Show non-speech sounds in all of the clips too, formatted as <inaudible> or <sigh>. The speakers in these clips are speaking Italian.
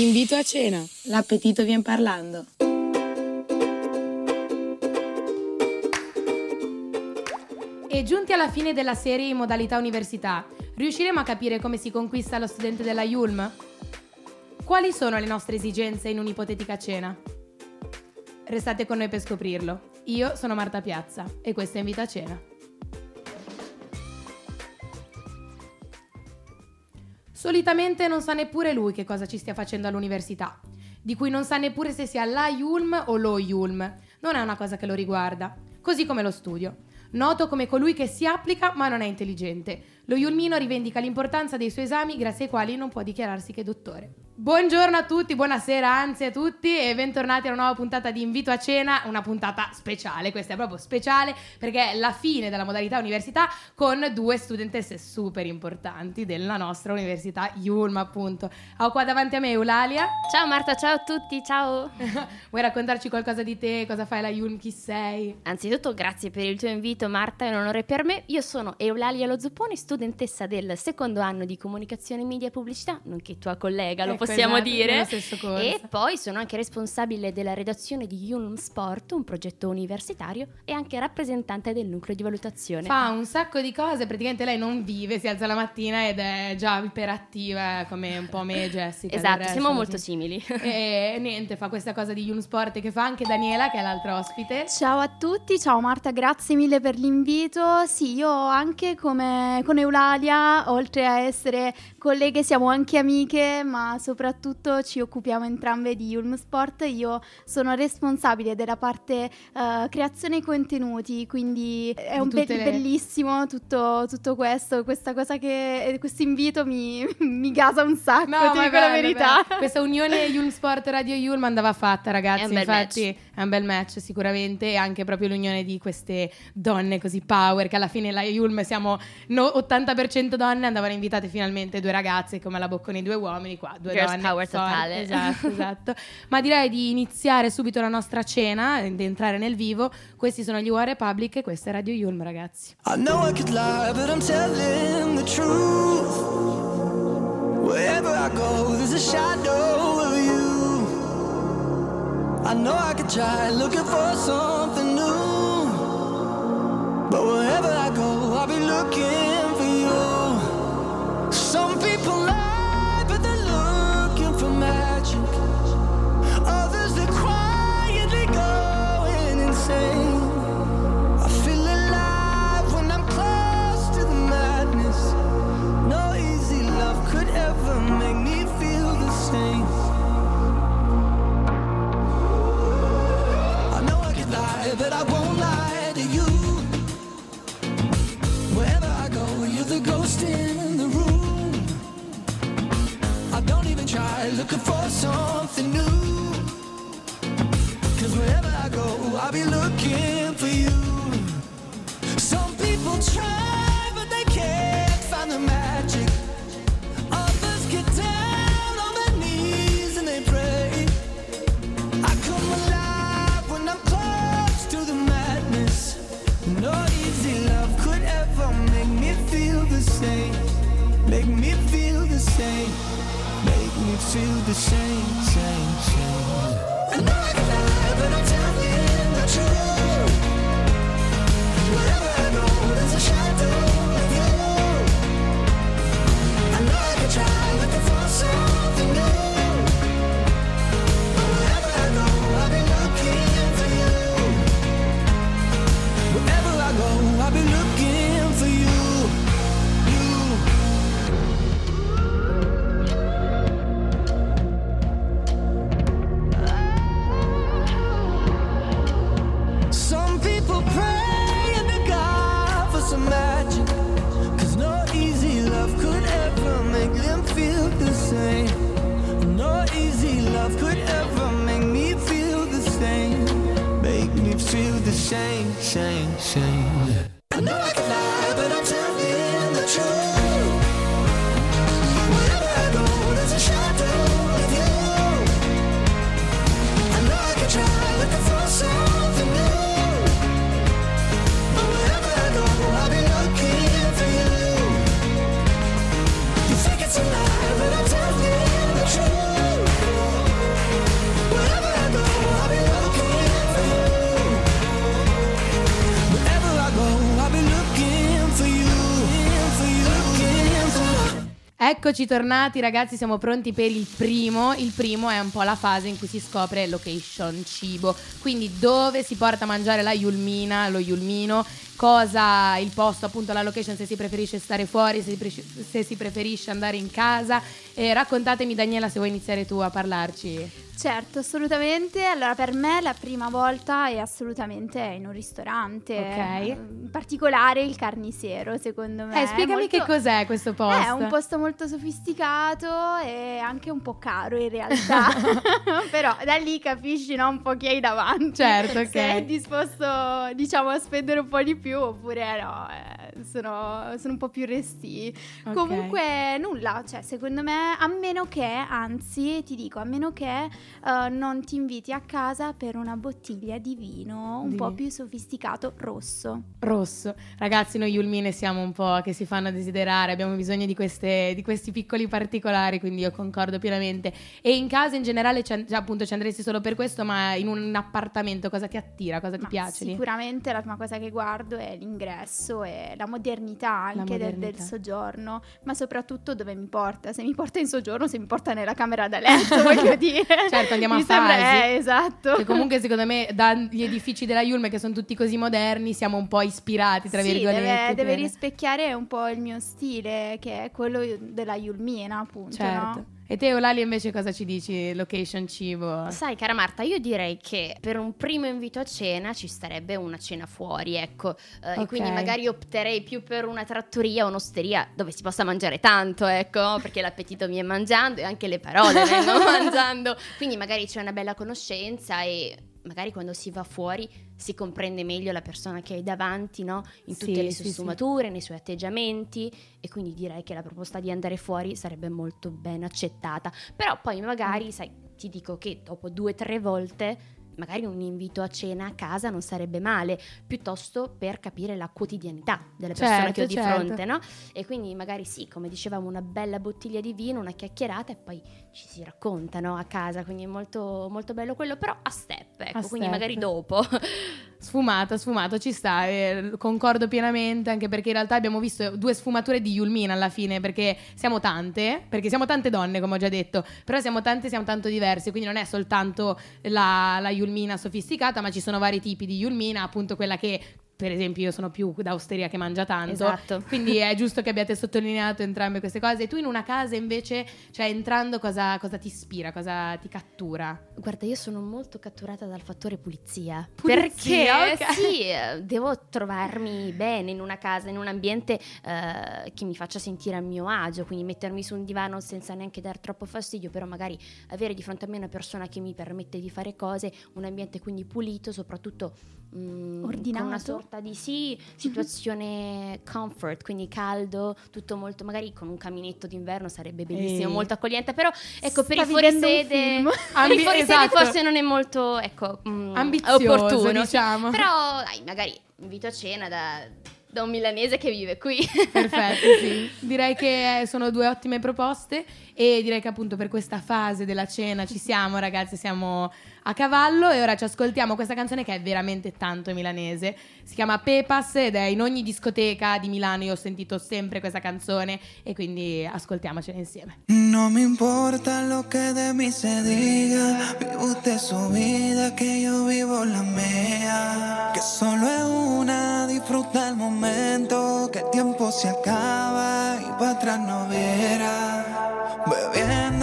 Invito a cena. L'appetito vien parlando. E giunti alla fine della serie in modalità università, riusciremo a capire come si conquista lo studente della Yulm? Quali sono le nostre esigenze in un'ipotetica cena? Restate con noi per scoprirlo. Io sono Marta Piazza e questo è Invito a cena. Solitamente non sa neppure lui che cosa ci stia facendo all'università, di cui non sa neppure se sia la Yulm o lo Yulm. Non è una cosa che lo riguarda, così come lo studio. Noto come colui che si applica ma non è intelligente. Lo Yulmino rivendica l'importanza dei suoi esami grazie ai quali non può dichiararsi che dottore. Buongiorno a tutti, buonasera anzi a tutti e bentornati a una nuova puntata di Invito a Cena, una puntata speciale, questa è proprio speciale perché è la fine della modalità università con due studentesse super importanti della nostra università Yulm appunto. Ho qua davanti a me Eulalia. Ciao Marta, ciao a tutti, ciao. <laughs> Vuoi raccontarci qualcosa di te, cosa fai alla Yulm, chi sei? Anzitutto grazie per il tuo invito Marta, è un onore per me. Io sono Eulalia Lo Zupponi, studentessa del secondo anno di comunicazione, media e pubblicità, nonché tua collega, lo Ecco, possiamo esatto, dire. E poi sono anche responsabile della redazione di Yulm Sport, un progetto universitario, e anche rappresentante del nucleo di valutazione. Fa un sacco di cose, praticamente lei non vive, si alza la mattina ed è già iperattiva come un po' me e <laughs> Jessica. esatto, resto, siamo così. molto simili. E niente, fa questa cosa di Yulm Sport che fa anche Daniela, che è l'altra ospite. Ciao a tutti, ciao Marta, grazie mille per l'invito. Sì, io anche come con Eulalia, oltre a essere colleghe, siamo anche amiche, ma soprattutto ci occupiamo entrambe di Ulm Sport. Io sono responsabile della parte eh, creazione contenuti, quindi è un be- le- bellissimo tutto, tutto questo. Questa cosa che questo invito mi, <laughs> mi gasa un sacco, ti ma dico è la bello, verità. bello. Questa unione Yulm Sport Radio Yulm andava fatta, ragazzi. È un bel Infatti, è un bel match, sicuramente. E anche proprio l'unione di queste donne così power. Che alla fine la Yulm siamo no- 80% donne. Andavano invitate finalmente due ragazze, come la Bocconi, due uomini. Qua, due Girls donne. power totale. Esatto, <laughs> esatto. Ma direi di iniziare subito la nostra cena, di entrare nel vivo. Questi sono gli War Republic e questa è Radio Yulm, ragazzi. I know I could lie, but I'm telling the truth. Wherever I go, there's a shadow of you. I know I could try looking for something new. But wherever I go, I'll be looking Eccoci tornati ragazzi, siamo pronti per il primo. Il primo è un po' la fase in cui si scopre location cibo, quindi dove si porta a mangiare la Yulmina, lo Yulmino, cosa il posto, appunto la location, se si preferisce stare fuori, se si, pre- se si preferisce andare in casa. E raccontatemi Daniela se vuoi iniziare tu a parlarci. Certo, assolutamente. Allora, per me la prima volta è assolutamente in un ristorante. Ok. In particolare il carnisero, secondo me. Eh, spiegami Molto- che cos'è questo posto. È un posto molto sofisticato e anche un po' caro in realtà. <laughs> Però da lì capisci no, un po' chi hai davanti. Certo, ok. Se è disposto, diciamo, a spendere un po' di più oppure no. eh, sono, sono un po' più resti. Ok. Comunque nulla, cioè secondo me a meno che, anzi ti dico, a meno che eh, non ti inviti a casa per una bottiglia di vino un Di- po' più sofisticato rosso. Rosso. Ragazzi, noi Yulmine siamo un po' che si fanno desiderare, abbiamo bisogno di, queste- di questi piccoli particolari, quindi io concordo pienamente. E in casa in generale, an- cioè, appunto, ci andresti solo per questo, ma in un appartamento cosa ti attira, cosa ti Ma piace? lì? Sicuramente la prima cosa che guardo è l'ingresso e la modernità anche del- Del, modernità. soggiorno, ma soprattutto dove mi porta. Se mi porta in soggiorno, se mi porta nella camera da letto, <laughs> voglio dire. Certo, andiamo a Mi sembra- eh, esatto. Che comunque secondo me dagli edifici della Yulme che sono tutti così moderni siamo un po' ispirati tra Sì, virgolette. deve, deve rispecchiare un po' il mio stile, che è quello della Yulmina, appunto. Certo. no? E te Olalia invece cosa ci dici? Location cibo? Sai, cara Marta, io direi che per un primo invito a cena ci starebbe una cena fuori, ecco. Eh, Ok. E quindi magari opterei più per una trattoria o un'osteria dove si possa mangiare tanto, ecco, perché l'appetito viene mangiando e anche le parole vengono <laughs> mangiando. Quindi magari c'è una bella conoscenza e magari quando si va fuori si comprende meglio la persona che hai davanti, no? In Sì, tutte le sì, sue sì. sfumature, nei suoi atteggiamenti e quindi direi che la proposta di andare fuori sarebbe molto ben accettata. Però poi magari, Mm. sai, ti dico che dopo due o tre volte magari un invito a cena a casa non sarebbe male, piuttosto per capire la quotidianità della persona Certo, che ho di certo. fronte, no? E quindi magari sì, come dicevamo, una bella bottiglia di vino, una chiacchierata e poi ci si raccontano a casa, quindi è molto, molto bello quello, però a step, ecco, A quindi step. magari dopo. <laughs> Sfumato, sfumato, ci sta, eh, concordo pienamente, anche perché in realtà abbiamo visto due sfumature di Yulmin alla fine, perché siamo tante, perché siamo tante donne, come ho già detto, però siamo tante, siamo tanto diverse, quindi non è soltanto la, la Yulmina sofisticata, ma ci sono vari tipi di Yulmina, appunto quella che, per esempio, io sono più da osteria che mangia tanto, Esatto. <laughs> quindi è giusto che abbiate sottolineato entrambe queste cose. E tu in una casa invece, cioè entrando, cosa, cosa ti ispira, cosa ti cattura? Guarda, io sono molto catturata dal fattore pulizia. Pulizia, perché ok. <laughs> sì, eh, devo trovarmi bene in una casa, in un ambiente eh, che mi faccia sentire a mio agio, quindi mettermi su un divano senza neanche dar troppo fastidio, però magari avere di fronte a me una persona che mi permette di fare cose, un ambiente quindi pulito, soprattutto mm, Ordinato. una sorta di sì, situazione comfort, quindi caldo, tutto molto, magari con un caminetto d'inverno sarebbe bellissimo, Ehi. molto accogliente, però ecco per Sta i fuorisede film. per <laughs> Ambi- i esatto. forse non è molto ecco mm, Ambizioso, opportuno diciamo. però dai magari invito a cena da, da un milanese che vive qui <laughs> Perfetto, sì. Direi che sono due ottime proposte e direi che appunto per questa fase della cena ci siamo ragazzi, siamo a cavallo e ora ci ascoltiamo questa canzone che è veramente tanto milanese. Si chiama Pepas ed è in ogni discoteca di Milano, io ho sentito sempre questa canzone e quindi ascoltiamocela insieme. No me importa lo que de mí se diga, vive usted su vida, que yo vivo la mía. Que solo es una, disfruta el momento, que el tiempo se acaba y para atrás no verá. Bebiendo,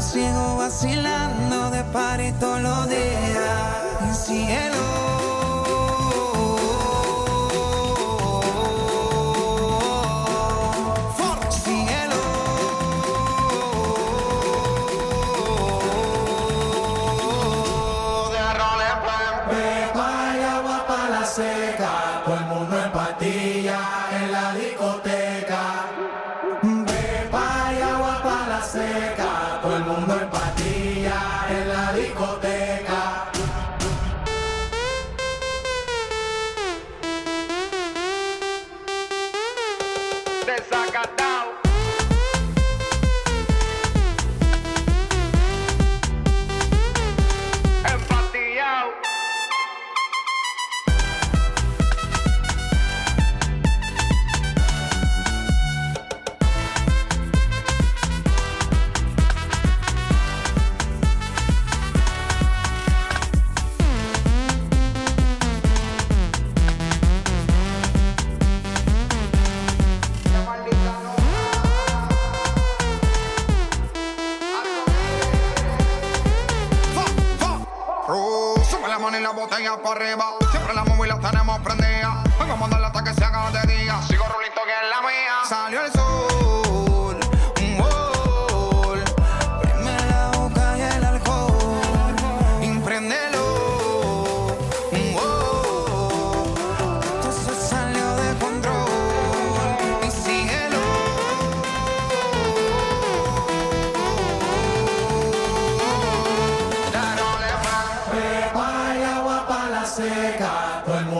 ciego vacilando de par y todos los días. Cielo.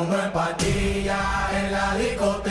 Mundo en patilla en la discoteca.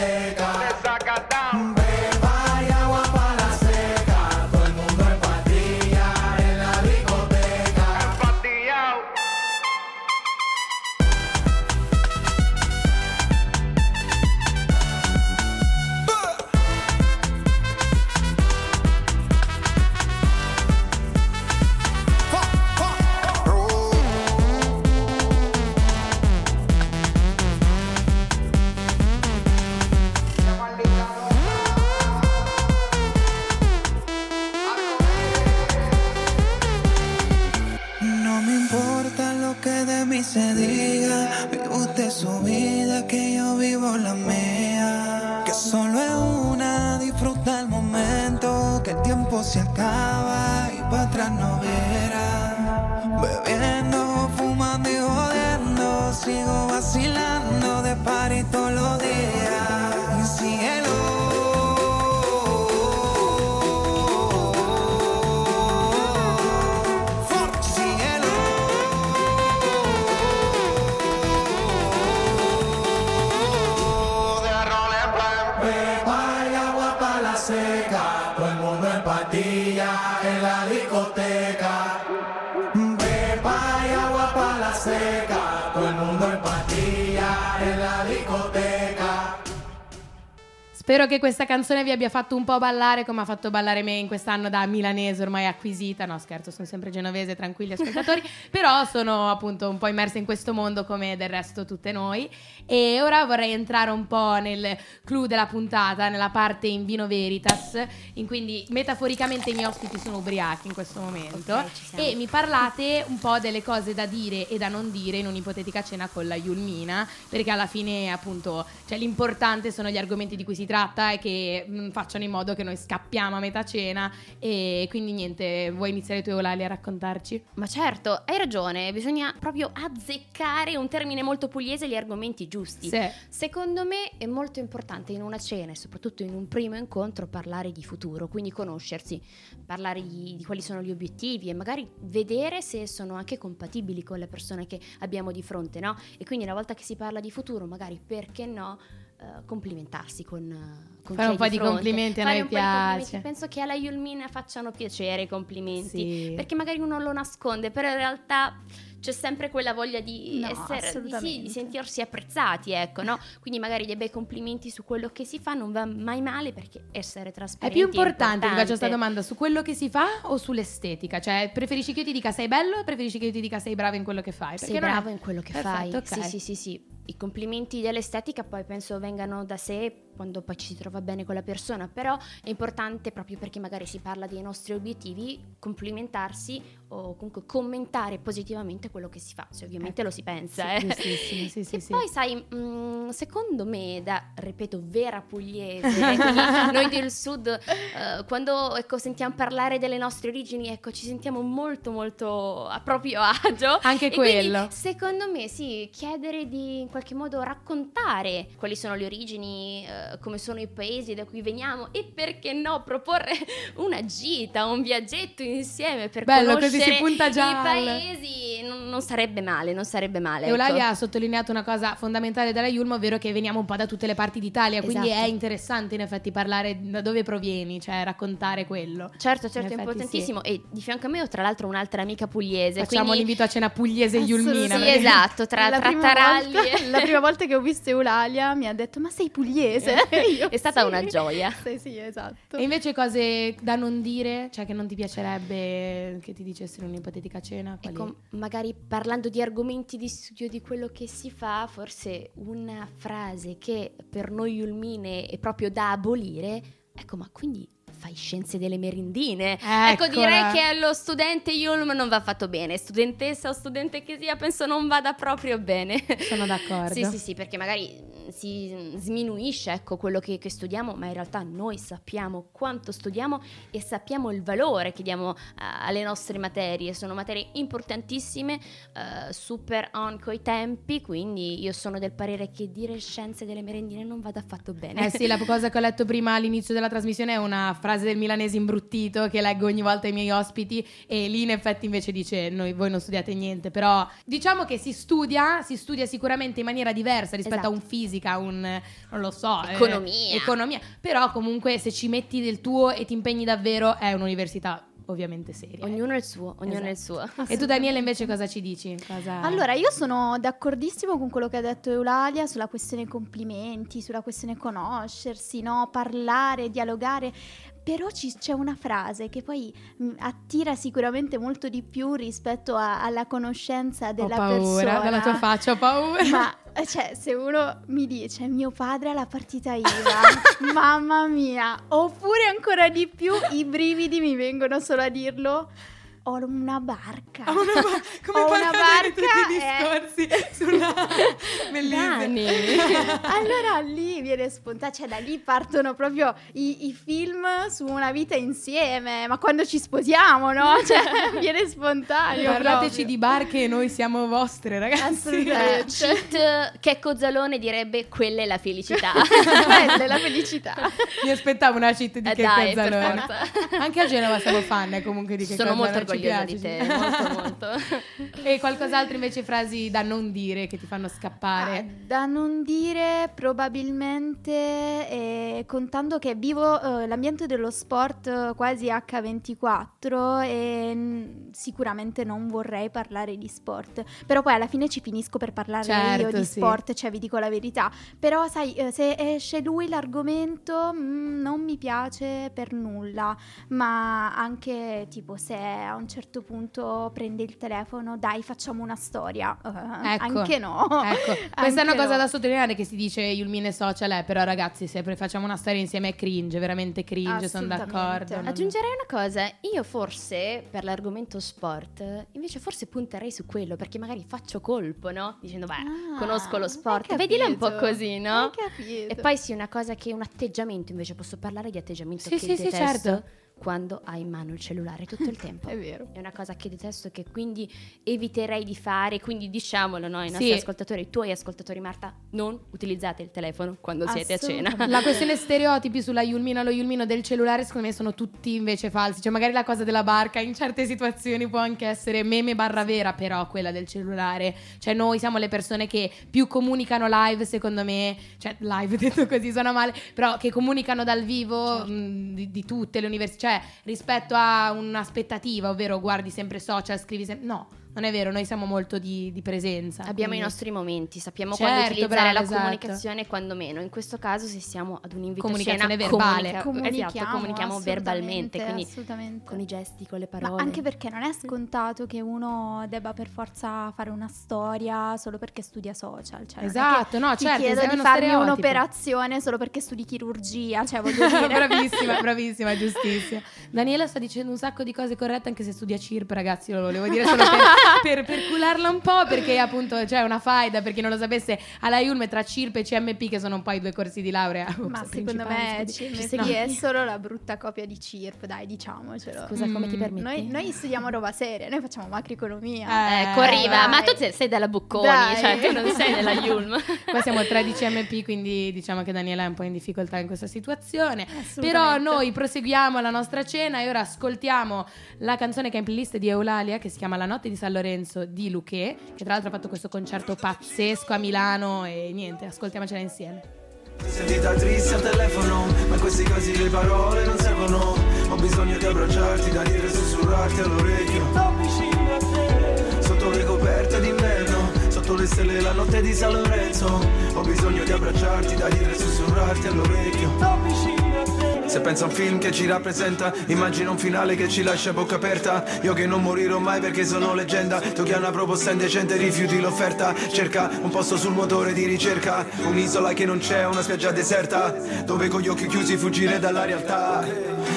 Spero che questa canzone vi abbia fatto un po' ballare come ha fatto ballare me in quest'anno da milanese ormai acquisita. No, scherzo, sono sempre genovese, tranquilli ascoltatori. <laughs> Però sono appunto un po' immersa in questo mondo come del resto tutte noi. E ora vorrei entrare un po' nel clou della puntata, nella parte in vino veritas, in quindi metaforicamente i miei ospiti sono ubriachi in questo momento. Ok, ci siamo. e mi parlate un po' delle cose da dire e da non dire in un'ipotetica cena con la Yulmina, perché alla fine appunto cioè, l'importante sono gli argomenti di cui si tratta e che mm, facciano in modo che noi scappiamo a metà cena e quindi niente, vuoi iniziare tu Eulalia a raccontarci? Ma certo, hai ragione, bisogna proprio azzeccare un termine molto pugliese gli argomenti giusti. Sì. Secondo me è molto importante in una cena e soprattutto in un primo incontro parlare di futuro, quindi conoscersi, parlare di, di quali sono gli obiettivi e magari vedere se sono anche compatibili con le persone che abbiamo di fronte, no? E quindi una volta che si parla di futuro, magari perché no? Eh, complimentarsi con, eh, con Fare un po' di fronte. complimenti, a Fare noi piace. Penso che alla Yulmina facciano piacere i complimenti Sì. perché magari uno lo nasconde, però in realtà c'è sempre quella voglia di, No, essere, di, sì, di sentirsi apprezzati, ecco, no? Quindi magari dei bei complimenti su quello che si fa non va mai male perché essere È trasparenti più importante, vi faccio questa domanda, su quello che si fa o sull'estetica? Cioè, preferisci che io ti dica sei bello o preferisci che io ti dica sei bravo in quello che fai? Sei non è- bravo in quello che fai. Perfetto, ok. Sì, sì, sì, sì. I complimenti dell'estetica poi penso vengano da sé quando poi ci si trova bene con la persona, però è importante proprio perché magari si parla dei nostri obiettivi, complimentarsi o comunque commentare positivamente quello che si fa, se ovviamente lo si pensa. Sì, eh. sì, sì, sì. poi sai, mm, secondo me, da, ripeto, vera pugliese, eh, quindi <laughs> noi del sud, eh, quando ecco, sentiamo parlare delle nostre origini, ecco, ci sentiamo molto molto a proprio agio. Anche E quindi, quello. secondo me, sì, chiedere di in qualche modo raccontare quali sono le origini, eh, come sono i paesi da cui veniamo e perché no, proporre <laughs> una gita, un viaggetto insieme per Bello, così conoscere si punta già i paesi, non, non sarebbe male, non sarebbe male. ecco. Eulalia ha sottolineato una cosa fondamentale della Yulma, ovvero che veniamo un po' da tutte le parti d'Italia, quindi Esatto. è interessante in effetti parlare da dove provieni, cioè raccontare quello. Certo, In certo, è importantissimo. E di fianco a me ho tra l'altro un'altra amica pugliese. Facciamo quindi... l'invito a cena pugliese Yulmina. Sì, esatto, tra, tra taralli. <laughs> <laughs> la prima volta che ho visto Eulalia mi ha detto ma sei pugliese? <laughs> Io, È stata "Sì." una gioia. Sì, sì, esatto. E invece cose da non dire, cioè che non ti piacerebbe che ti dicessero in un'ipotetica cena? Quali- Ecco, magari parlando di argomenti di studio di quello che si fa, forse una frase che per noi ulmine è proprio da abolire. Ecco, ma quindi fai scienze delle merendine. Eccola. Ecco, direi che allo studente Yulm non va fatto bene. Studentessa o studente che sia, penso non vada proprio bene. Sono d'accordo. Sì, sì, sì, perché magari si sminuisce ecco, quello che, che studiamo, ma in realtà noi sappiamo quanto studiamo e sappiamo il valore che diamo eh, alle nostre materie. Sono materie importantissime, eh, super on coi tempi, quindi io sono del parere che dire scienze delle merendine non vada affatto bene. Eh sì, la cosa che ho letto prima all'inizio della trasmissione è una frase del milanese imbruttito che leggo ogni volta ai miei ospiti e lì in effetti invece dice noi, voi non studiate niente, però diciamo che si studia, si studia sicuramente in maniera diversa rispetto Esatto. a un fisica, un non lo so, eh, Economia. economia, però comunque se ci metti del tuo e ti impegni davvero è un'università ovviamente seria. Ognuno il suo, ognuno il Esatto. suo. E tu Daniele invece cosa ci dici? Cosa- Allora, io sono d'accordissimo con quello che ha detto Eulalia sulla questione complimenti, sulla questione conoscersi, no? parlare, dialogare. Però ci- c'è una frase che poi mh, attira sicuramente molto di più rispetto a- alla conoscenza ho della paura persona. dalla tua faccia, ho paura. Ma eh, cioè, se uno mi dice mio padre ha la partita IVA, <laughs> mamma mia, oppure ancora di più i brividi mi vengono solo a dirlo. Ho una barca. Ho una ba- <laughs> come Ho una parlare di tutti i barca, discorsi sulla <laughs> bellissima. Dani. <laughs> allora lì viene spontaneo, cioè da lì partono proprio i, i film su una vita insieme, ma quando ci sposiamo, no? Cioè viene spontaneo. Parlateci di barche e noi siamo vostre, ragazzi. Eh, cheat, Checco Zalone direbbe quella è la felicità. Quella è la felicità. Mi aspettavo una cheat di Eh che dai, per Cozzalone. forza. Anche a Genova siamo fan eh, comunque di che Sono molto Cozzalone, ci orgogliosa piace, di te, sì. molto <laughs> molto. e qualcos'altro invece frasi da non dire che ti fanno Ah, scappare. da non dire probabilmente eh, contando che vivo eh, l'ambiente dello sport eh, quasi H24 e mm, sicuramente non vorrei parlare di sport però poi alla fine ci finisco per parlare Certo, io di sì. sport cioè vi dico la verità però sai eh, se esce lui l'argomento mm, non mi piace per nulla ma anche tipo se a un certo punto prende il telefono dai facciamo una storia Eh, Ecco. anche no Ecco, <laughs> questa è una Anche cosa no. da sottolineare che si dice Yulmine social, eh, però ragazzi se pre- facciamo una storia insieme è cringe, veramente cringe, sono d'accordo. non- Aggiungerei una cosa, io forse per l'argomento sport, invece forse punterei su quello perché magari faccio colpo, no? Dicendo, beh, Ah, conosco lo sport, vedila un po' così, no? hai capito. E poi sì, una cosa che un atteggiamento, invece posso parlare di atteggiamento Sì, che sì, sì, detesto certo. Quando hai in mano il cellulare tutto il <laughs> tempo. È vero. È una cosa che detesto che quindi eviterei di fare, quindi diciamolo no, ai Sì. nostri ascoltatori, i tuoi ascoltatori Marta, non utilizzate il telefono quando siete a cena. La questione <laughs> stereotipi sulla Yulmina lo Yulmino del cellulare secondo me sono tutti invece falsi. Cioè magari la cosa della barca in certe situazioni può anche essere meme barra vera, però quella del cellulare. Cioè noi siamo le persone che più comunicano live secondo me, cioè live <laughs> detto così suona male, però che comunicano dal vivo mh, di, di tutte le università, cioè rispetto a un'aspettativa, ovvero guardi sempre social, scrivi sempre... No, non è vero, noi siamo molto di, di presenza. Abbiamo i quindi- nostri momenti, sappiamo Certo, quando utilizzare brava, la esatto. comunicazione e quando meno. In questo caso, se siamo ad un invito Comunicazione cena, verbale. comunica- esatto, comunichiamo verbalmente, quindi assolutamente. con i gesti, con le Ma parole. anche perché non è scontato che uno debba per forza fare una storia solo perché studia social. Cioè, Esatto, no, ti certo, chiedo sei di uno farmi stereotipo. un'operazione solo perché studi chirurgia, cioè voglio <laughs> dire. bravissima, bravissima, giustissima. Daniela sta dicendo un sacco di cose corrette anche se studia CIRP, ragazzi, lo volevo dire solo per, <laughs> per, per cularla un po' perché appunto c'è una faida, per chi non lo sapesse, alla Yulme tra CIRP e CMP che sono poi i due corsi di laurea. Ma Ops, secondo me. CMP è solo la brutta copia di CIRP, dai, diciamocelo. Scusa, come ti Mm, permetti? Noi, noi studiamo roba seria, noi facciamo macroeconomia. Eh, Ecco, arriva. Ma tu sei- della Bocconi, Dai. cioè tu non sei della Yulm. <laughs> Qua siamo tre di CMP, quindi diciamo che Daniela è un po' in difficoltà in questa situazione. Però noi proseguiamo la nostra cena e ora ascoltiamo la canzone che è in playlist di Eulalia che si chiama La notte di San Lorenzo di Luché, che tra l'altro ha fatto questo concerto pazzesco a Milano e niente, ascoltiamocela insieme. Sentita triste al telefono, ma in questi casi le parole non servono. Ho bisogno di abbracciarti, da dire sussurrarti all'orecchio. Sto a te. Sotto le coperte d'inverno, sotto le stelle la notte di San Lorenzo. Ho bisogno di abbracciarti, da dire sussurrarti all'orecchio. Sto vicino. Se pensa a un film che ci rappresenta Immagina un finale che ci lascia a bocca aperta. Io che non morirò mai perché sono leggenda. Tu che hai una proposta indecente rifiuti l'offerta. Cerca un posto sul motore di ricerca. Un'isola che non c'è, una spiaggia deserta. Dove con gli occhi chiusi fuggire dalla realtà.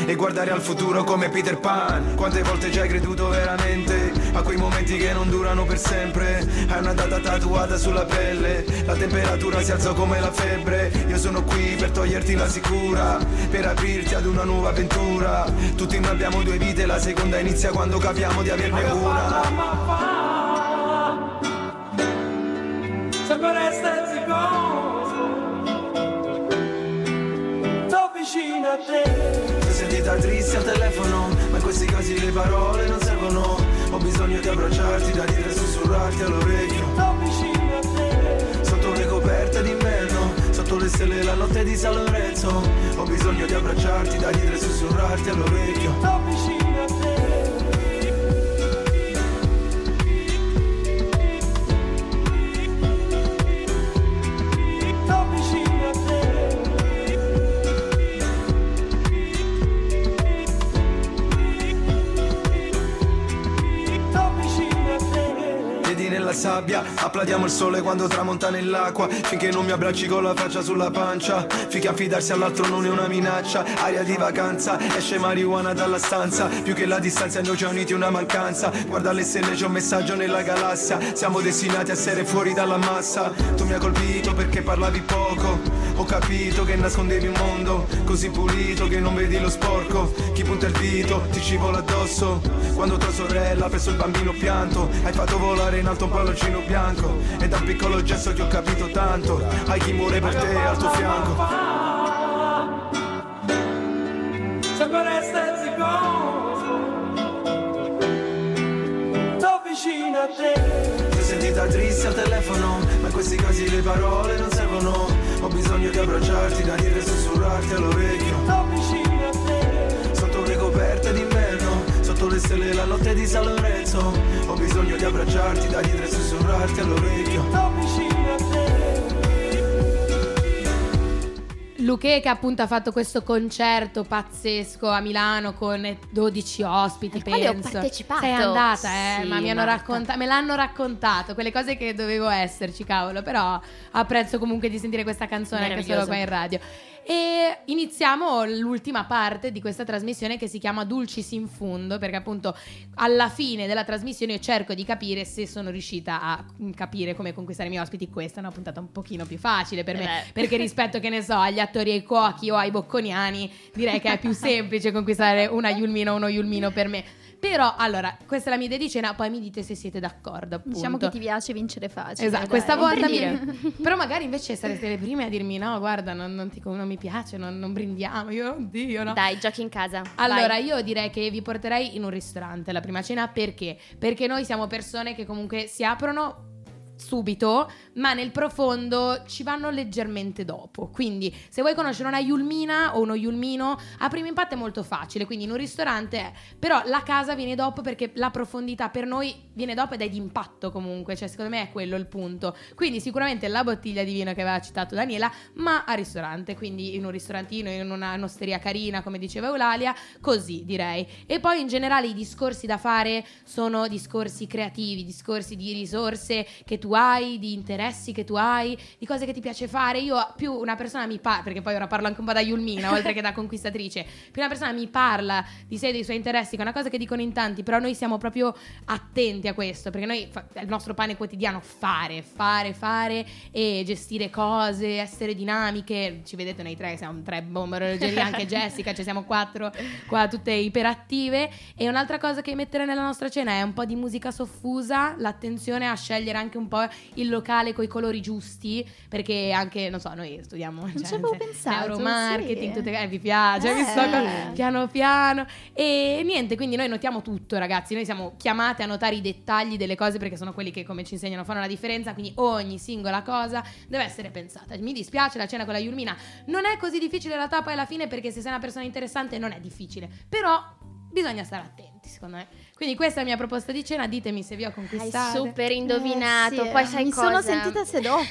E guardare al futuro come Peter Pan. Quante volte ci hai creduto veramente? A quei momenti che non durano per sempre. Hai una data tatuata sulla pelle. La temperatura si alzò come la febbre. Io sono qui per toglierti la sicura. Per aprirti ad una nuova avventura. Tutti noi abbiamo due vite La seconda inizia quando capiamo di averne una Sempre resta Sto vicino a te. Ti sentita triste al telefono Ma in questi casi le parole non servono. Ho bisogno di abbracciarti, da dire e sussurrarti all'orecchio Sotto le stelle la notte di San Lorenzo. Ho bisogno di abbracciarti, da dire e sussurrarti all'orecchio Nella sabbia, applaudiamo il sole quando tramonta nell'acqua Finché non mi abbracci con la faccia sulla pancia. Finché affidarsi all'altro non è una minaccia. Aria di vacanza, esce marijuana dalla stanza. Più che la distanza noi ci ha uniti una mancanza. Guarda le stelle c'è un messaggio nella galassia. Siamo destinati a essere fuori dalla massa. Tu mi hai colpito perché parlavi poco. Ho capito che nascondevi un mondo Così pulito che non vedi lo sporco. Chi punta il dito ti ci vola addosso. Quando tua sorella ha preso il bambino pianto Hai fatto volare in alto un palloncino bianco E da piccolo gesto ti ho capito tanto. Hai chi muore per te al tuo fianco. Vicino a te. Ti ho sentita triste al telefono Ma in questi casi le parole non servono. Ho bisogno di abbracciarti, da dire e sussurrarti all'orecchio Sotto le stelle la notte di San Lorenzo Ho bisogno di abbracciarti, da dire e sussurrarti all'orecchio Sto vicino a te Luque che appunto ha fatto questo concerto pazzesco a Milano con 12 ospiti, Al quale ho penso. partecipato. Sei andata, eh, Sì, ma mi hanno Marta. racconta- me l'hanno raccontato, quelle cose che dovevo esserci, cavolo, però apprezzo comunque di sentire questa canzone anche solo qua in radio. E iniziamo l'ultima parte di questa trasmissione che si chiama Dulcis in Fundo, perché appunto alla fine della trasmissione io cerco di capire se sono riuscita a capire come conquistare i miei ospiti. Questa è una puntata un pochino più facile per me, Eh beh. perché rispetto, che ne so, agli attori e ai cuochi o ai bocconiani, direi che è più <laughs> semplice conquistare una Yulmina o uno Yulmino per me. Però, allora, questa è la mia idea di cena, poi mi dite se siete d'accordo, appunto. Diciamo che ti piace vincere facile. Esatto, dai. questa volta mi... <laughs> Però magari invece sareste le prime a dirmi no, guarda, non, non ti- non mi piace, non, non brindiamo, io oddio, no. Dai, giochi in casa. Allora, Vai. io direi che vi porterei in un ristorante la prima cena perché? Perché noi siamo persone che comunque si aprono subito, ma nel profondo ci vanno leggermente dopo. Quindi, se vuoi conoscere una Yulmina o uno Yulmino, a primo impatto è molto facile, quindi in un ristorante è, però la casa viene dopo perché la profondità per noi viene dopo ed è di impatto comunque, cioè secondo me è quello il punto. Quindi sicuramente la bottiglia di vino che aveva citato Daniela, ma al ristorante, quindi in un ristorantino, in una osteria carina, come diceva Eulalia, così direi. E poi in generale i discorsi da fare sono discorsi creativi, discorsi di risorse che tu hai, di interessi che tu hai, di cose che ti piace fare. Io più una persona mi parla, perché poi ora parlo anche un po' da Yulmina, <laughs> oltre che da conquistatrice, più una persona mi parla di sé, dei suoi interessi, che è una cosa che dicono in tanti, però noi siamo proprio attenti a questo, perché noi fa- è il nostro pane quotidiano fare, fare, fare e gestire cose, essere dinamiche. Ci vedete noi tre, siamo tre bombe orologeria, anche <laughs> Jessica, ci siamo quattro qua tutte iperattive. E un'altra cosa che mettere nella nostra cena è un po' di musica soffusa, l'attenzione a scegliere anche un po' il locale con i colori giusti, perché anche, non so, noi studiamo cioè, ci avevo pensato, neuromarketing, sì. tutte eh, vi piace, Eh. vi sto piano piano. E niente, quindi noi notiamo tutto, ragazzi. Noi siamo chiamate a notare i dettagli delle cose perché sono quelli che, come ci insegnano, fanno la differenza. Quindi ogni singola cosa deve essere pensata. Mi dispiace, la cena con la Yulmina non è così difficile in realtà poi alla fine perché se sei una persona interessante non è difficile. Però bisogna stare attenti, secondo me. Quindi questa è la mia proposta di cena, ditemi se vi ho Hai conquistate. super indovinato. Eh, sì, Poi sai mi cosa? sono sentita sedotta.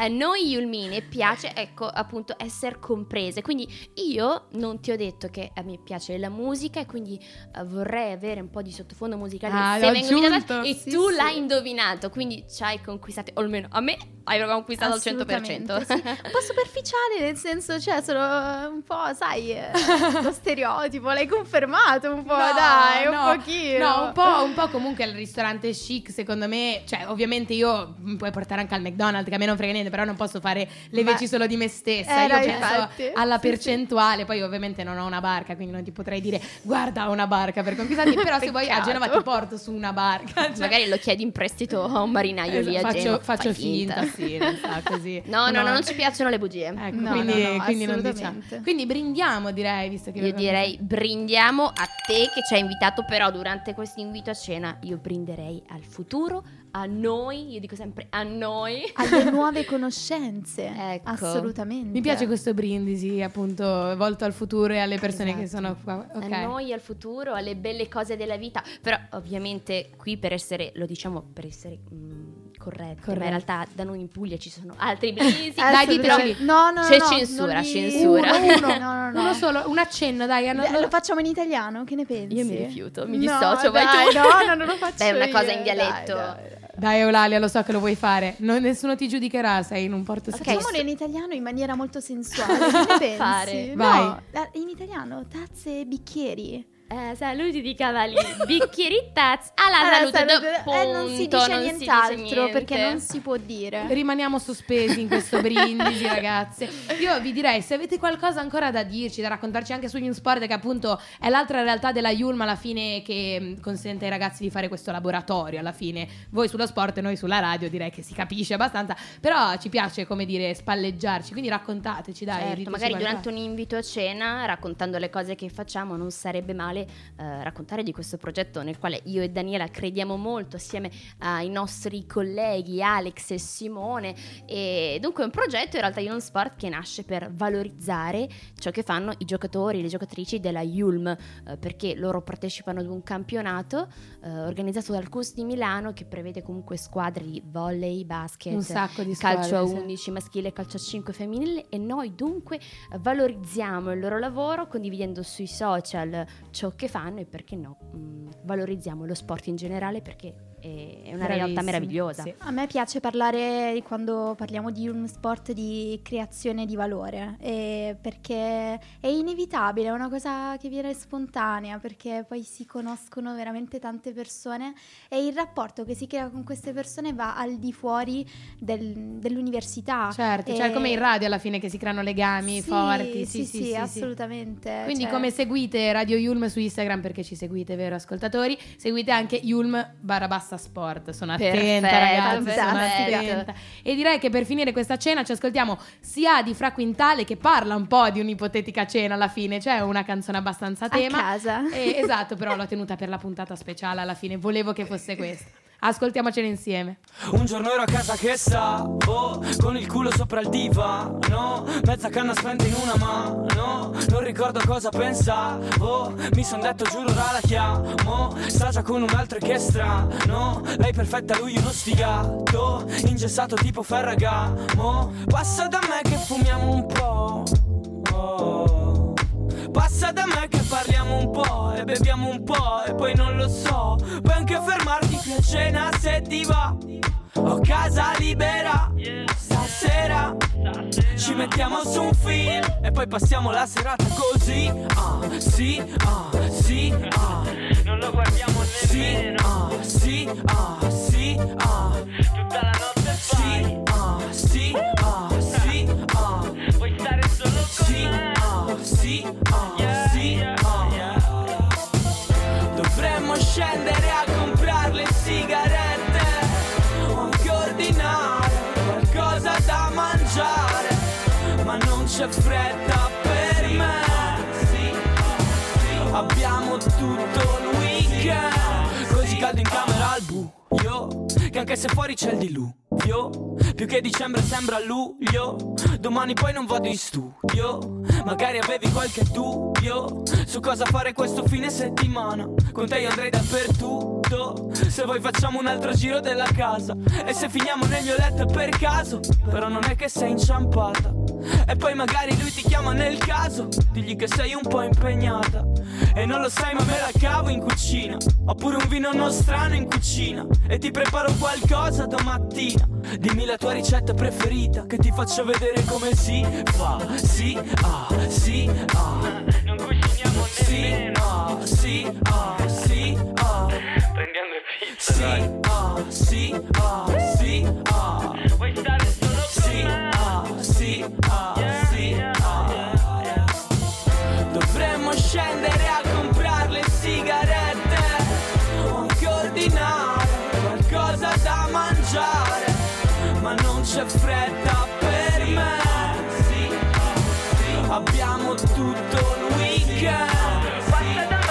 a <laughs> noi Yulmine piace, ecco, appunto, essere comprese. Quindi io non ti ho detto che a me piace la musica e quindi eh, vorrei avere un po' di sottofondo musicale Ah, se l'ho vengo indovinato aggiunto. e Sì, tu sì. l'hai indovinato, quindi ci hai conquistato, o almeno a me hai conquistato al 100%. Assolutamente, sì. <laughs> Un po' superficiale, nel senso, cioè, sono un po', sai, eh, lo stereotipo, l'hai confermato un po', No, dai, un no. pochino. No, un po', un po' comunque al ristorante chic, secondo me, cioè ovviamente io mi puoi portare anche al McDonald's, che a me non frega niente, però non posso fare le Ma- veci solo di me stessa, Eh, io penso infatti. alla Sì, percentuale, poi ovviamente non ho una barca, quindi non ti potrei dire guarda ho una barca per conquistarti, <laughs> però se vuoi a. Genova ti porto su una barca. cioè- Magari lo chiedi in prestito a un marinaio lì a faccio, Genova. faccio fai finta, sì, non so, così. <laughs> No, no, no, non ci piacciono le bugie. Ecco, No, quindi, no, no, quindi non diciamo. Quindi brindiamo, direi, visto che Io direi brindiamo a te che ci hai invitato, però durante questo invito a cena io brinderei al futuro, a noi, io dico sempre a noi. Alle <laughs> nuove conoscenze, Ecco. assolutamente. Mi piace questo brindisi, appunto, volto al futuro e alle persone che Esatto. sono qua. Ok. A noi, al futuro, alle belle cose della vita. Però ovviamente qui per essere, lo diciamo per essere mm, corretti, ma in realtà da noi in Puglia ci sono altri brindisi. Dai. Assolutamente. No, no, no. C'è no, censura, censura. Uno, uno. <laughs> no, no, no. Uno solo, un accenno, dai. Eh, Lo facciamo in italiano, che ne pensi? Io mi rifiuto, mi No, dissocio, vai dai, tu. No, no, non lo faccio Dai, una cosa io, in dialetto. dai, dai, dai. Dai Eulalia, lo so che lo vuoi fare. Non- nessuno ti giudicherà, sei in un porto Ok, sicuro. Facciamolo in italiano in maniera molto sensuale. Che ne <laughs> pensi? Fare. No, Vai. la- in italiano, tazze e bicchieri. Eh, saluti di cavalli, bicchieri tazz, alla Allora, salute, salute- punto, eh, non si dice non si nient'altro niente. perché non si può dire. Rimaniamo sospesi in questo brindisi, <laughs> ragazze. Io vi direi, se avete qualcosa ancora da dirci, da raccontarci anche su Sport, che appunto è l'altra realtà della Yulm alla fine che mh, consente ai ragazzi di fare questo laboratorio. Alla fine, voi sullo sport e noi sulla radio, direi che si capisce abbastanza. Però ci piace, come dire, spalleggiarci. Quindi raccontateci, dai. Certo, magari qualcosa. durante un invito a cena, raccontando le cose che facciamo, non sarebbe male eh, raccontare di questo progetto nel quale io e Daniela crediamo molto assieme ai nostri colleghi Alex e Simone. E dunque è un progetto in realtà Yulm Sport che nasce per valorizzare ciò che fanno i giocatori e le giocatrici della Yulm, eh, perché loro partecipano ad un campionato eh, organizzato dal CUS di Milano che prevede comunque squadre di volley, basket, Un sacco di calcio a squadre, sì. 11 maschile, calcio a 5 femminile e noi dunque valorizziamo il loro lavoro condividendo sui social ciò che fanno e perché no, mh, valorizziamo lo sport in generale perché è, una realtà Bravissimi, meravigliosa. sì. A me piace parlare quando parliamo di un sport di creazione di valore, eh, perché è inevitabile, è una cosa che viene spontanea, perché poi si conoscono veramente tante persone e il rapporto che si crea con queste persone va al di fuori del- dell'università. Certo, cioè E- come in radio alla fine che si creano legami Sì, forti. Sì, sì, sì. assolutamente. Quindi cioè- come seguite Radio Yulm su Instagram perché ci seguite, vero ascoltatori? Seguite anche Yulm barra bassa sport. Sono attenta ragazzi, sono attenta. E direi che per finire questa cena ci ascoltiamo sia di Fra Quintale che parla un po' di un'ipotetica cena alla fine, cioè una canzone abbastanza a a tema. casa. Eh, esatto, però l'ho tenuta per la puntata speciale alla fine, volevo che fosse <laughs> questa. Ascoltiamocela insieme. Un giorno ero a casa che stavo Con il culo sopra il divano Mezza canna spenta in una mano Non ricordo cosa pensavo Mi son detto giuro ora la chiamo Sta già con un altro che strano Lei perfetta, lui uno sfigato Ingessato tipo Ferragamo Passa da me che fumiamo un po' Oh. Passa da me che parliamo un po' e beviamo un po' e poi non lo so. Puoi anche fermarti qui a cena se ti va. Ho casa libera stasera. Ci mettiamo su un film e poi passiamo la serata così. Ah, sì, ah, sì, ah. Non lo guardiamo nemmeno. Sì, ah, sì, ah, sì, ah. Tutta la notte sì, ah, sì, ah, sì, ah. Vuoi stare solo con sì, ah, sì, ah, c'è fretta per me. Abbiamo tutto il weekend, così caldo in camera al buio, che anche se fuori c'è il diluvio. Studio. Più che dicembre sembra luglio. Domani poi non vado in studio. Magari avevi qualche dubbio su cosa fare questo fine settimana. Con te io andrei dappertutto. Se vuoi facciamo un altro giro della casa. E se finiamo negli ho letto per caso. Però non è che sei inciampata. E poi magari lui ti chiama nel caso. Digli che sei un po' impegnata. E non lo sai, ma me la cavo in cucina. Oppure un vino nostrano in cucina. E ti preparo qualcosa domattina. Dimmi la tua ricetta preferita. Che ti faccio vedere come si fa. Sì, ah, sì, ah. Non cuciniamo Sì, ah, sì, ah, sì, ah. Prendiamo pizza, sì, ah, sì, ah, sì, ah. Vuoi stare solo Sì, ah, sì, ah, Abbiamo tutto il weekend.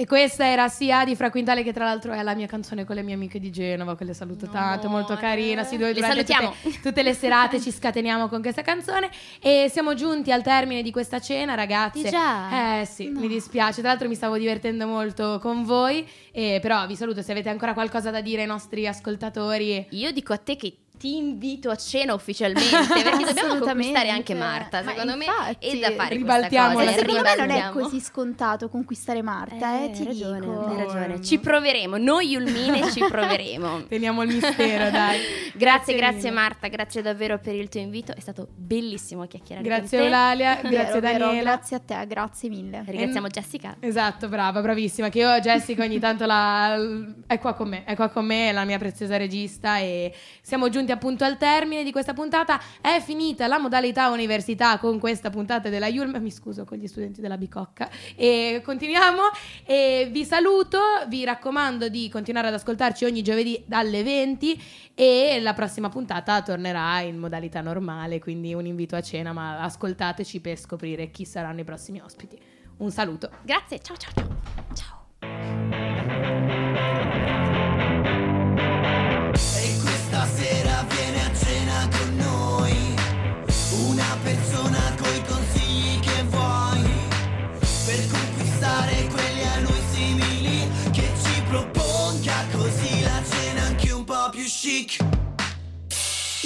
E questa era sia di Fra Quintale che tra l'altro è la mia canzone con le mie amiche di Genova, che le saluto tanto, molto carina. Sì, dove Le salutiamo. Tutte, tutte le serate <laughs> ci scateniamo con questa canzone e siamo giunti al termine di questa cena, ragazze. Di già? Eh sì, mi dispiace. Tra l'altro mi stavo divertendo molto con voi, eh, però vi saluto se avete ancora qualcosa da dire ai nostri ascoltatori. Io dico a te che ti invito a cena ufficialmente perché <laughs> dobbiamo conquistare anche Marta. Ma Secondo infatti, me è da fare ribaltiamo questa cosa. Ma secondo me non è così scontato conquistare Marta, eh, Eh, ti ragione, dico. hai ragione. Ci proveremo, noi Yulmine ci proveremo. <laughs> Teniamo il mistero, <laughs> dai. Grazie, grazie mille. Marta, grazie davvero per il tuo invito, è stato bellissimo chiacchierare Grazie con te. Eulalia, Vero, grazie vero, Daniela. grazie a te, grazie mille. Ringraziamo Jessica. Esatto, brava, bravissima. Che io, Jessica, ogni tanto la... è qua con me, è qua con me, è la mia preziosa regista. E siamo giunti appunto al termine di questa puntata. È finita la modalità università con questa puntata della Yulm. Mi scuso con gli studenti della Bicocca. E continuiamo. E vi saluto. Vi raccomando di continuare ad ascoltarci ogni giovedì dalle 20. E la prossima puntata tornerà in modalità normale. Quindi un invito a cena, ma ascoltateci per scoprire chi saranno i prossimi ospiti. Un saluto. Grazie, ciao ciao ciao. Ciao.